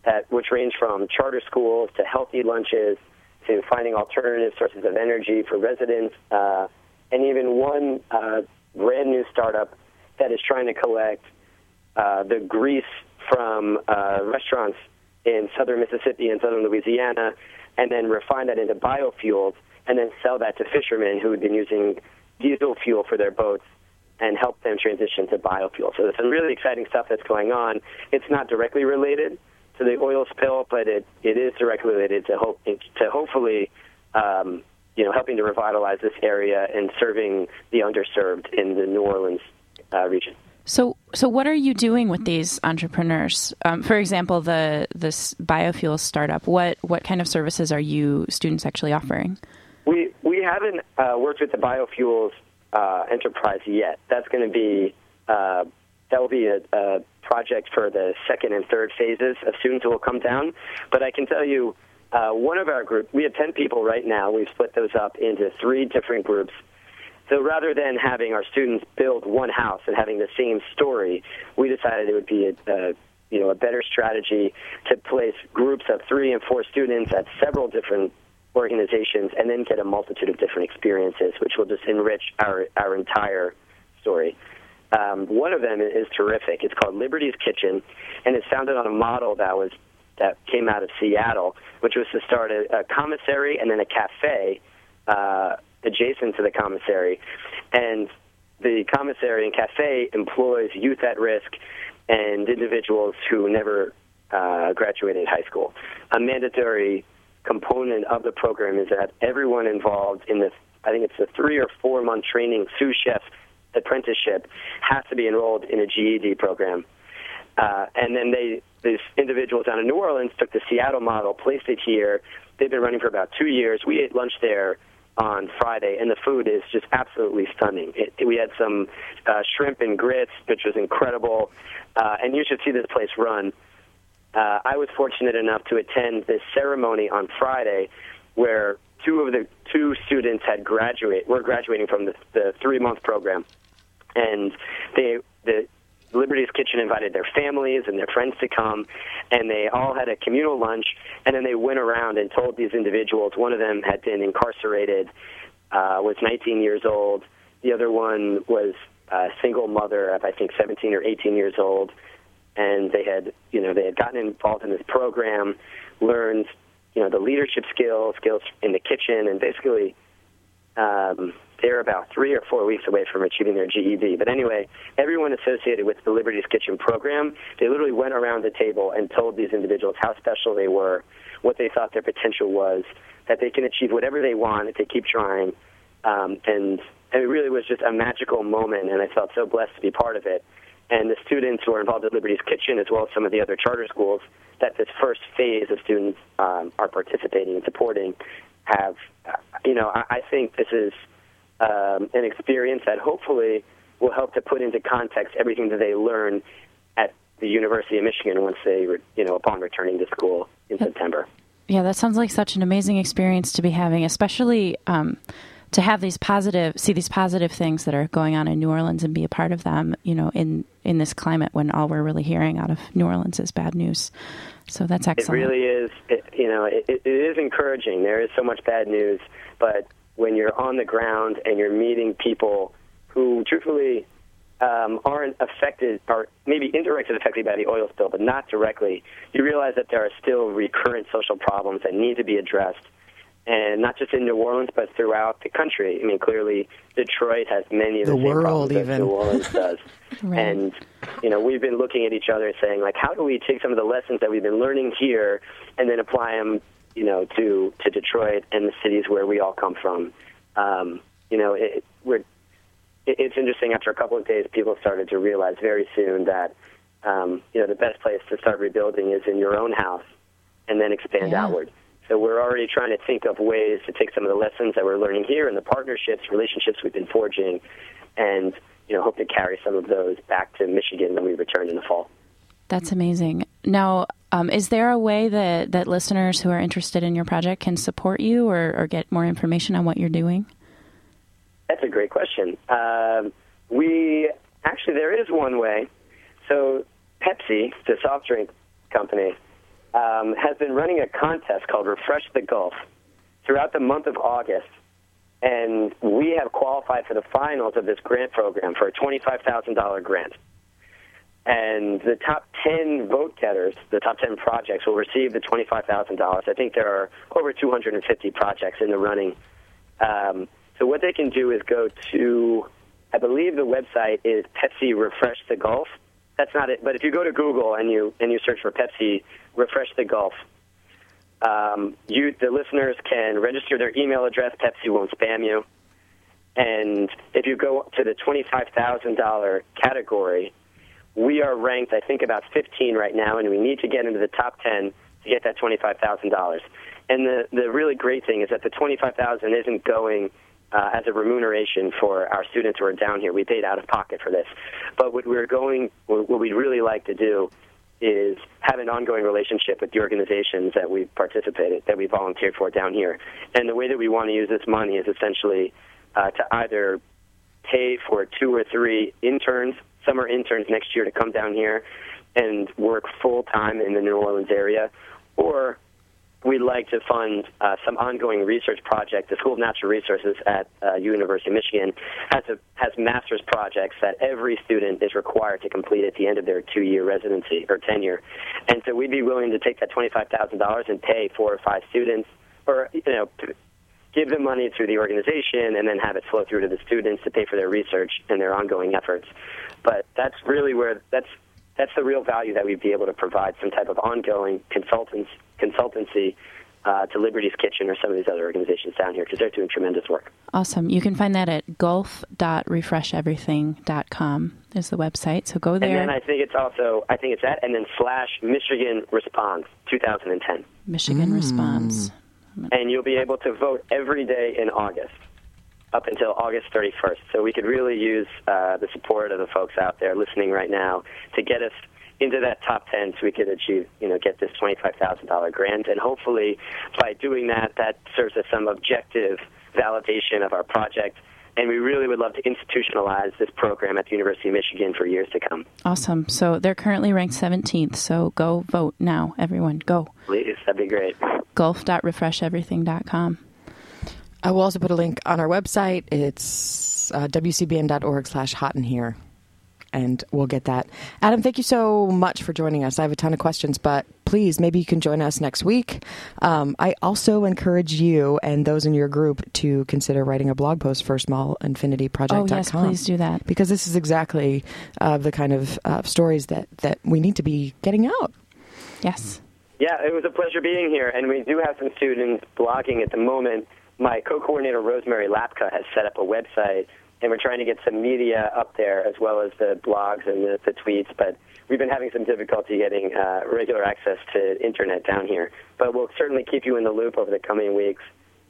that which range from charter schools to healthy lunches to finding alternative sources of energy for residents, uh, and even one uh, brand new startup that is trying to collect uh, the grease from uh, restaurants in southern Mississippi and southern Louisiana, and then refine that into biofuels, and then sell that to fishermen who had been using diesel fuel for their boats and help them transition to biofuel. So there's some really exciting stuff that's going on. It's not directly related to the oil spill, but it, it is directly related to hope to hopefully um, you know helping to revitalize this area and serving the underserved in the New Orleans uh, region. So, so what are you doing with these entrepreneurs? Um, for example, the this biofuel startup. What what kind of services are you students actually offering? We we haven't uh, worked with the biofuels uh, enterprise yet. That's going to be uh, that will be a, a project for the second and third phases of students who will come down. But I can tell you, uh, one of our groups, we have ten people right now. We've split those up into three different groups. So rather than having our students build one house and having the same story, we decided it would be a, a you know a better strategy to place groups of three and four students at several different organizations and then get a multitude of different experiences, which will just enrich our our entire story. Um, one of them is terrific. It's called Liberty's Kitchen, and it's founded on a model that was that came out of Seattle, which was to start a, a commissary and then a cafe uh, adjacent to the commissary. And the commissary and cafe employs youth at risk and individuals who never uh, graduated high school. A mandatory component of the program is that everyone involved in this, I think it's a three or four month training sous chef apprenticeship, has to be enrolled in a GED program. Uh, and then they, these individuals down in New Orleans took the Seattle model, placed it here. They've been running for about two years. We ate lunch there on Friday, and the food is just absolutely stunning. It, we had some uh, shrimp and grits, which was incredible, uh, and you should see this place run. Uh, I was fortunate enough to attend this ceremony on Friday, where two of the two students had graduate were graduating from the, the three month program, and they the Liberty's Kitchen invited their families and their friends to come, and they all had a communal lunch. And then they went around and told these individuals. One of them had been incarcerated, uh, was 19 years old. The other one was a single mother of I think 17 or 18 years old, and they had you know they had gotten involved in this program, learned you know the leadership skills, skills in the kitchen, and basically. Um, they're about three or four weeks away from achieving their GED. But anyway, everyone associated with the Liberty's Kitchen program, they literally went around the table and told these individuals how special they were, what they thought their potential was, that they can achieve whatever they want if they keep trying. Um, and, and it really was just a magical moment, and I felt so blessed to be part of it. And the students who are involved at Liberty's Kitchen, as well as some of the other charter schools that this first phase of students um, are participating and supporting, have, uh, you know, I, I think this is um, an experience that hopefully will help to put into context everything that they learn at the University of Michigan once they, re- you know, upon returning to school in September. Yeah, that sounds like such an amazing experience to be having, especially um, to have these positive, see these positive things that are going on in New Orleans and be a part of them. You know, in in this climate when all we're really hearing out of New Orleans is bad news. So that's excellent. It really is. It, you know, it, it is encouraging. There is so much bad news, but when you're on the ground and you're meeting people who, truthfully, um, aren't affected or maybe indirectly affected by the oil spill, but not directly, you realize that there are still recurrent social problems that need to be addressed. And not just in New Orleans, but throughout the country. I mean, clearly, Detroit has many of the, The same world, problems that even. New Orleans does. Right. And you know, we've been looking at each other, saying like, how do we take some of the lessons that we've been learning here and then apply them, you know, to to Detroit and the cities where we all come from. Um, you know, it, we're it, it's interesting. After a couple of days, people started to realize very soon that um, you know the best place to start rebuilding is in your own house, and then expand Yeah. outward. So we're already trying to think of ways to take some of the lessons that we're learning here and the partnerships, relationships we've been forging, and you know hope to carry some of those back to Michigan when we return in the fall. That's amazing. Now, um, is there a way that, that listeners who are interested in your project can support you or, or get more information on what you're doing? That's a great question. Um, we actually there is one way. So Pepsi, the soft drink company, um, has been running a contest called Refresh the Gulf throughout the month of August, and we have qualified for the finals of this grant program for a twenty-five thousand dollar grant. And the top 10 vote getters, the top 10 projects, will receive the $25,000. I think there are over 250 projects in the running. Um, so what they can do is go to I believe the website is Pepsi Refresh the Gulf. That's not it, but if you go to Google and you and you search for Pepsi Refresh the Gulf, um, you the listeners can register their email address. Pepsi won't spam you. And if you go to the twenty-five thousand dollar category, we are ranked, I think, about fifteen right now, and we need to get into the top ten to get that twenty-five thousand dollars. And the the really great thing is that the 25,000 isn't going uh, as a remuneration for our students who are down here. We paid out of pocket for this, but what we're going, what we'd really like to do is have an ongoing relationship with the organizations that we've participated, that we volunteered for down here. And the way that we want to use this money is essentially uh, to either pay for two or three interns, summer interns next year to come down here and work full time in the New Orleans area, or we'd like to fund uh, some ongoing research project. The School of Natural Resources at uh, University of Michigan has a, has master's projects that every student is required to complete at the end of their two-year residency or tenure, and so we'd be willing to take that twenty-five thousand dollars and pay four or five students, or you know. Give them money through the organization and then have it flow through to the students to pay for their research and their ongoing efforts. But that's really where that's that's the real value that we'd be able to provide some type of ongoing consultants consultancy uh, to Liberty's Kitchen or some of these other organizations down here because they're doing tremendous work. Awesome. You can find that at gulf.refresheverything.com is the website. So go there. And then I think it's also I think it's that and then slash Michigan Responds 2010, Michigan Response. And you'll be able to vote every day in August up until August 31st. So we could really use uh, the support of the folks out there listening right now to get us into that top 10 so we could achieve, you know, get this $25,000 grant. And hopefully by doing that, that serves as some objective validation of our project. And we really would love to institutionalize this program at the University of Michigan for years to come. Awesome. So they're currently ranked 17th. So go vote now, everyone. Go. Please, that'd be great. Gulf.refresheverything.com. I will also put a link on our website. It's uh, wcbn.org slash hot in here. And we'll get that. Adam, thank you so much for joining us. I have a ton of questions, but please, maybe you can join us next week. Um, I also encourage you and those in your group to consider writing a blog post for smallinfinityproject.com. Oh, yes, please do that. Because this is exactly uh, the kind of uh, stories that, that we need to be getting out. Yes. Yeah, it was a pleasure being here, and we do have some students blogging at the moment. My co-coordinator Rosemary Lapka has set up a website, and we're trying to get some media up there as well as the blogs and the, the tweets. But we've been having some difficulty getting uh, regular access to internet down here. But we'll certainly keep you in the loop over the coming weeks.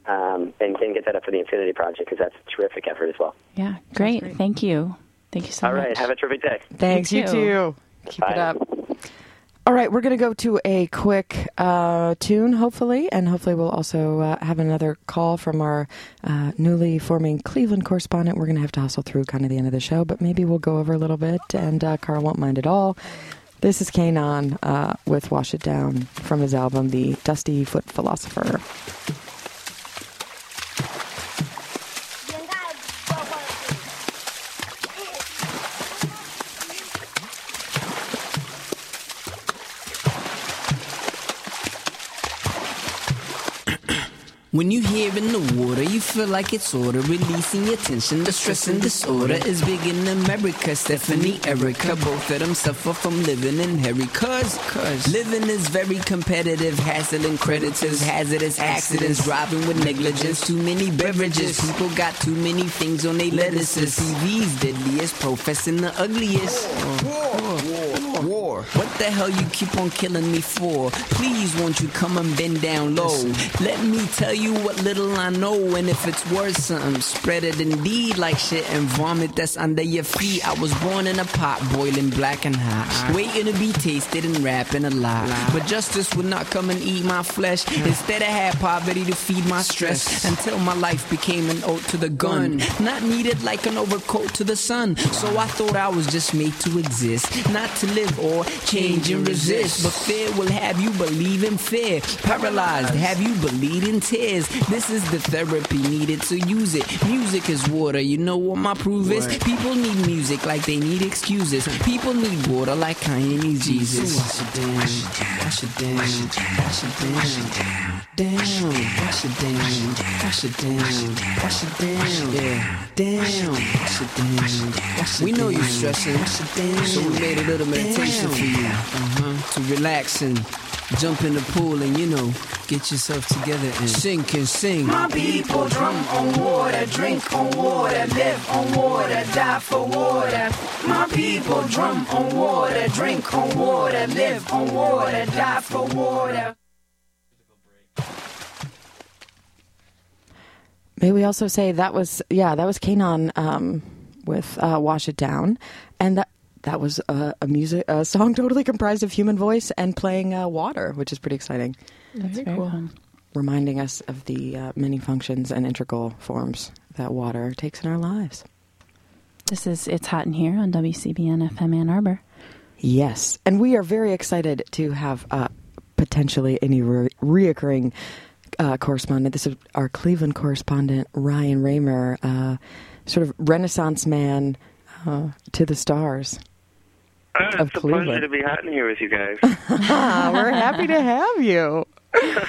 Um, and can get that up for the Infinity Project because that's a terrific effort as well. Yeah. Great. Thank you. Thank you so All much. right, have a terrific day. Thanks, you You too. too. Keep Bye. it up. All right, we're going to go to a quick uh, tune, hopefully, and hopefully we'll also uh, have another call from our uh, newly forming Cleveland correspondent. We're going to have to hustle through kind of the end of the show, but maybe we'll go over a little bit, and uh, Carl won't mind at all. This is K'naan uh, with Wash It Down from his album, The Dusty Foot Philosopher. When you hear in the water, you feel like it's order, releasing your tension. The stress and disorder is big in America. Stephanie, Erica, both of them suffer from living in hurry. Cause, cause living is very competitive, hassling creditors, hazardous accidents, driving with negligence, too many beverages. People got too many things on their lettuces. TV's deadliest, professing the ugliest. War, What the hell you keep on killing me for? Please, won't you come and bend down low? Let me tell you what little I know, and if it's worth something, spread it indeed like shit and vomit that's under your feet. I was born in a pot, boiling black and hot, waiting to be tasted and rapping a lot. But justice would not come and eat my flesh. Instead, I had poverty to feed my stress until my life became an ode to the gun. Not needed like an overcoat to the sun. So I thought I was just made to exist, not to live or change and resist. But fear will have you believe in fear. Paralyzed, have you bleed in tears. This is the therapy needed, so use it. Music is water. You know what my proof is? People need music like they need excuses. People need water like Kanye needs Jesus. Wash it down, wash it down, wash it down, wash it down, wash it down, wash it down, wash it down, wash yeah, down, wash it down, wash it down. We know you're stressing, wash it so we made a little meditation down. For you uh-huh, to relax and jump in the pool and you know get yourself together and sink and sing. My people drum on water, drink on water, live on water, die for water. My people drum on water, drink on water, live on water, die for water. May we also say that was yeah that was K'naan um, with uh, "Wash It Down," and that that was a, a music a song totally comprised of human voice and playing uh, water, which is pretty exciting. That's very fun. Reminding us of the uh, many functions and integral forms that water takes in our lives. This is It's Hot in Here on WCBN FM Ann Arbor. Yes, and we are very excited to have uh, potentially any re- reoccurring uh, correspondent. This is our Cleveland correspondent, Ryan Raymer, uh, sort of Renaissance man uh, to the stars. Uh, of it's a Cleveland. pleasure to be hot in here with you guys. We're happy to have you. it's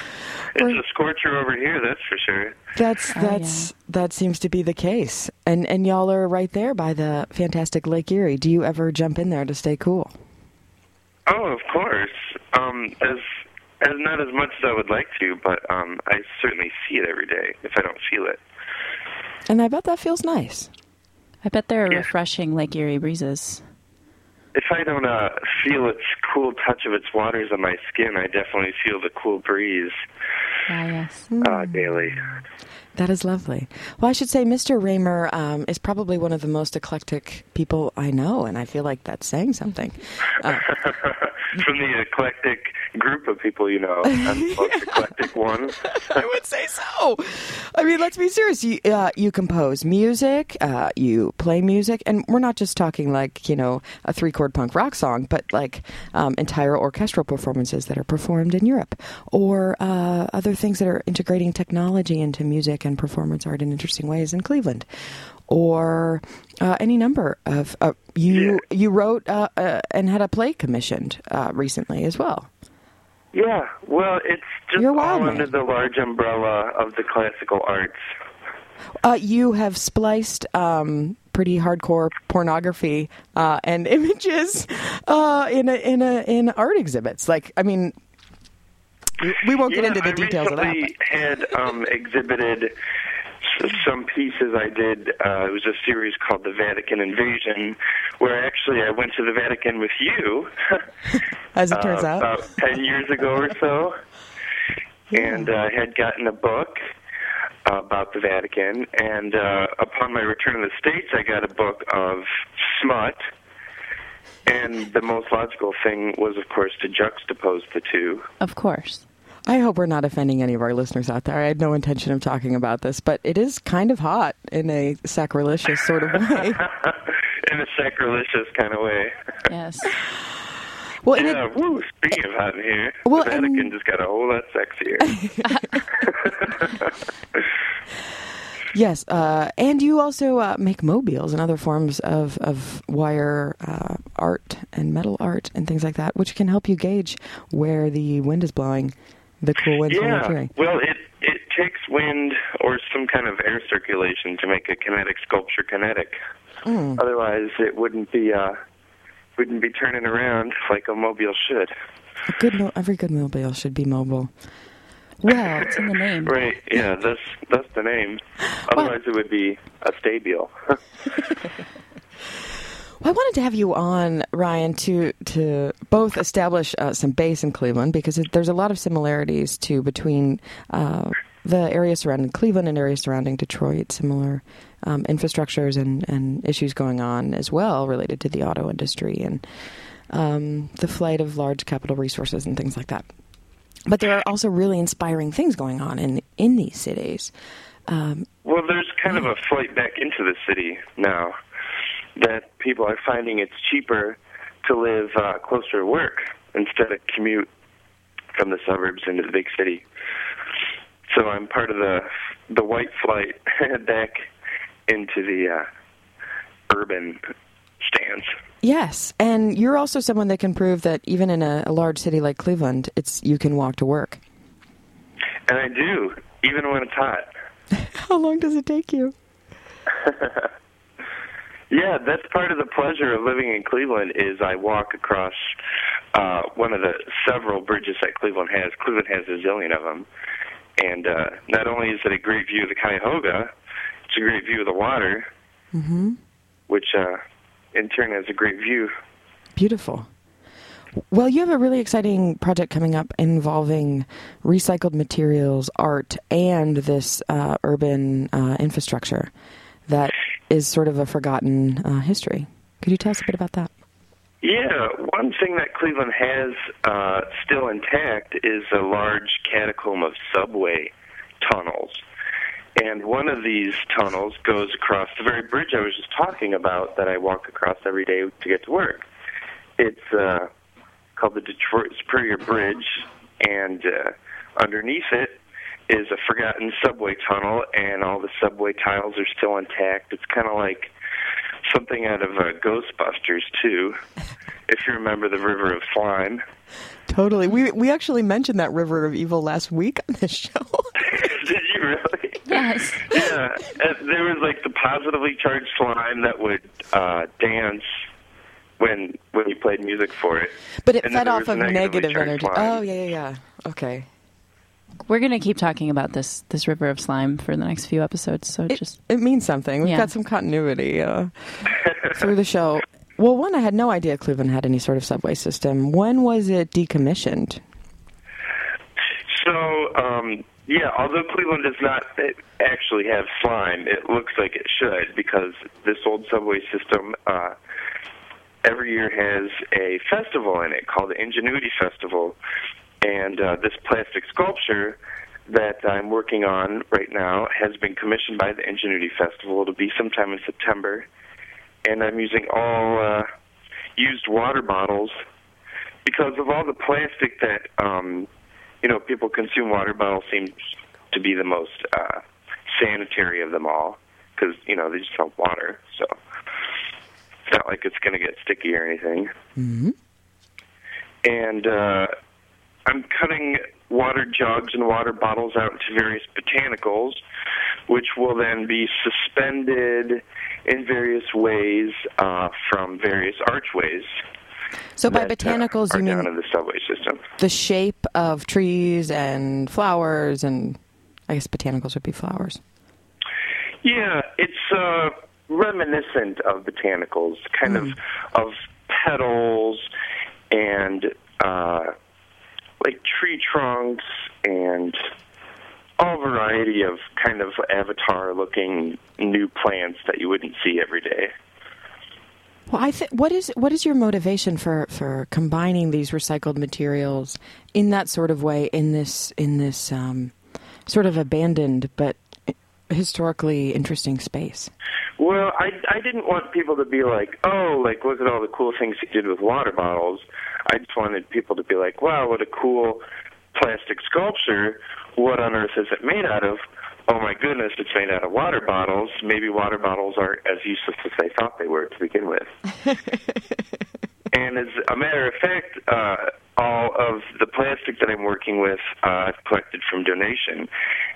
a scorcher over here, that's for sure. That's Oh, that's that seems to be the case, and and y'all are right there by the fantastic Lake Erie. Do you ever jump in there to stay cool? Oh, of course. Um, as as not as much as I would like to, but um, I certainly see it every day if I don't feel it. And I bet that feels nice. I bet there are refreshing Lake Erie breezes. If I don't uh, feel its cool touch of its waters on my skin, I definitely feel the cool breeze Ah, yes. uh, daily. That is lovely. Well, I should say, Mr. Raymer um, is probably one of the most eclectic people I know, and I feel like that's saying something. Uh, From the eclectic group of people you know, I'm the most eclectic one. I would say so. I mean, let's be serious. You, uh, you compose music, uh, you play music, and we're not just talking like, you know, a three chord punk rock song, but like um, entire orchestral performances that are performed in Europe, or uh, other things that are integrating technology into music and performance art in interesting ways in Cleveland. Or uh, any number of uh, you you wrote uh, uh, and had a play commissioned uh, recently as well. Yeah, well, it's just You're all wild, man. under the large umbrella of the classical arts. Uh, you have spliced um, pretty hardcore pornography uh, and images uh, in a, in a, in art exhibits. Like, I mean, we- won't get Yeah, into the I details of that. recently had um, exhibited some pieces I did. Uh, it was a series called The Vatican Invasion, where actually I went to the Vatican with you. As it turns uh, out. about ten years ago or so, and uh, had gotten a book about the Vatican. And uh, upon my return to the states, I got a book of smut. And the most logical thing was, of course, to juxtapose the two. Of course. I hope we're not offending any of our listeners out there. I had no intention of talking about this, but it is kind of hot in a sacrilegious sort of way. in a sacrilegious kind of way. Yes. Well, and yeah, woo, speaking of hot in here, Well, the Vatican just got a whole lot sexier. Yes, uh, and you also uh, make mobiles and other forms of of wire uh, art and metal art and things like that, which can help you gauge where the wind is blowing, the cool from Lake yeah, Erie. well, it it takes wind or some kind of air circulation to make a kinetic sculpture kinetic. Mm. Otherwise, it wouldn't be uh, wouldn't be turning around like a mobile should. A good, every good mobile should be mobile. Well, it's in the name. Right? Yeah, that's that's the name. Otherwise, it would be a stabile. Well, I wanted to have you on, Ryan, to to both establish uh, some base in Cleveland because it, there's a lot of similarities to between uh, the area surrounding Cleveland and area surrounding Detroit. Similar um, infrastructures and, and issues going on as well related to the auto industry and um, the flight of large capital resources and things like that. But there are also really inspiring things going on in in these cities. Um, Well, there's kind of a flight back into the city now that people are finding it's cheaper to live uh, closer to work instead of commute from the suburbs into the big city. So I'm part of the the white flight back into the uh, urban stance. Yes, and you're also someone that can prove that even in a, a large city like Cleveland, it's you can walk to work. And I do, even when it's hot. How long does it take you? yeah, that's part of the pleasure of living in Cleveland is I walk across uh, one of the several bridges that Cleveland has. Cleveland has a zillion of them. And uh, not only is it a great view of the Cuyahoga, it's a great view of the water, Mm-hmm. which uh, in turn has a great view. Beautiful. Well, you have a really exciting project coming up involving recycled materials, art, and this uh, urban uh, infrastructure that is sort of a forgotten uh, history. Could you tell us a bit about that? Yeah, one thing that Cleveland has uh, still intact is a large catacomb of subway tunnels. And one of these tunnels goes across the very bridge I was just talking about that I walk across every day to get to work. It's uh, called the Detroit Superior Bridge, and uh, underneath it is a forgotten subway tunnel, and all the subway tiles are still intact. It's kind of like something out of uh, Ghostbusters, too, if you remember the River of Slime. Totally. We we actually mentioned that river of evil last week on this show. Did you really? Yes. Yeah, and there was like the positively charged slime that would uh, dance when when you played music for it. But it And fed off of negative energy. slime. Oh yeah, yeah, yeah. Okay. We're going to keep talking about this this river of slime for the next few episodes. So just It means something. We've Yeah. got some continuity uh, through the show. Well, one, I had no idea Cleveland had any sort of subway system. When was it decommissioned? So, um, yeah, although Cleveland does not actually have slime, it looks like it should because this old subway system uh, every year has a festival in it called the Ingenuity Festival. And uh, this plastic sculpture that I'm working on right now has been commissioned by the Ingenuity Festival. It'll be sometime in September. And I'm using all uh, used water bottles because of all the plastic that um, you know people consume. Water bottles seems to be the most uh, sanitary of them all because you know they just have water, so it's not like it's going to get sticky or anything. Mm-hmm. And uh, I'm cutting water jugs and water bottles out into various botanicals, which will then be suspended in various ways uh, from various archways. So by botanicals, are you mean the subway system. the shape of trees and flowers, and I guess botanicals would be flowers. Yeah, it's uh, reminiscent of botanicals, kind of of petals and uh, like tree trunks and all variety of kind of avatar-looking new plants that you wouldn't see every day. Well, I think what is what is your motivation for for combining these recycled materials in that sort of way in this in this um, sort of abandoned but historically interesting space? Well, I I didn't want people to be like, oh, like look at all the cool things he did with water bottles. I just wanted people to be like, wow, what a cool plastic sculpture. What on earth is it made out of? Oh my goodness, it's made out of water bottles. Maybe water bottles aren't as useless as they thought they were to begin with. and as a matter of fact, uh, all of the plastic that I'm working with, uh, I've collected from donation,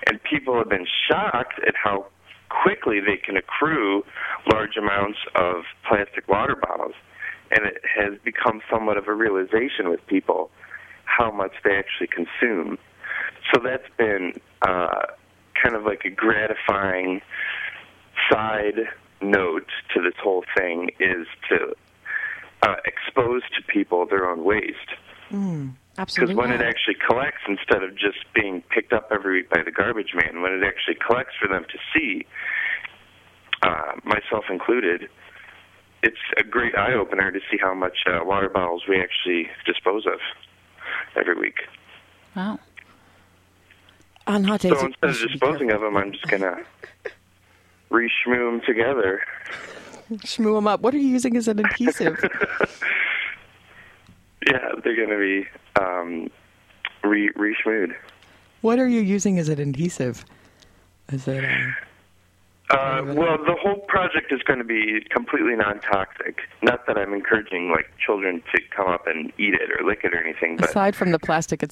and people have been shocked at how quickly they can accrue large amounts of plastic water bottles. And it has become somewhat of a realization with people how much they actually consume. So that's been uh, kind of like a gratifying side note to this whole thing is to uh, expose to people their own waste. Mm, Because when it actually collects, instead of just being picked up every week by the garbage man, when it actually collects for them to see, uh, myself included, it's a great eye opener to see how much uh, water bottles we actually dispose of every week. Wow. On hot days, So instead of disposing of them, I'm just gonna re-shmoo them together. Shmoo them up. What are you using as an adhesive? Yeah, they're going to be um, re re-schmooed. What are you using as an adhesive? Is it? Uh, Uh, well, the whole project is going to be completely non-toxic. Not that I'm encouraging like children to come up and eat it or lick it or anything, but aside from the plastic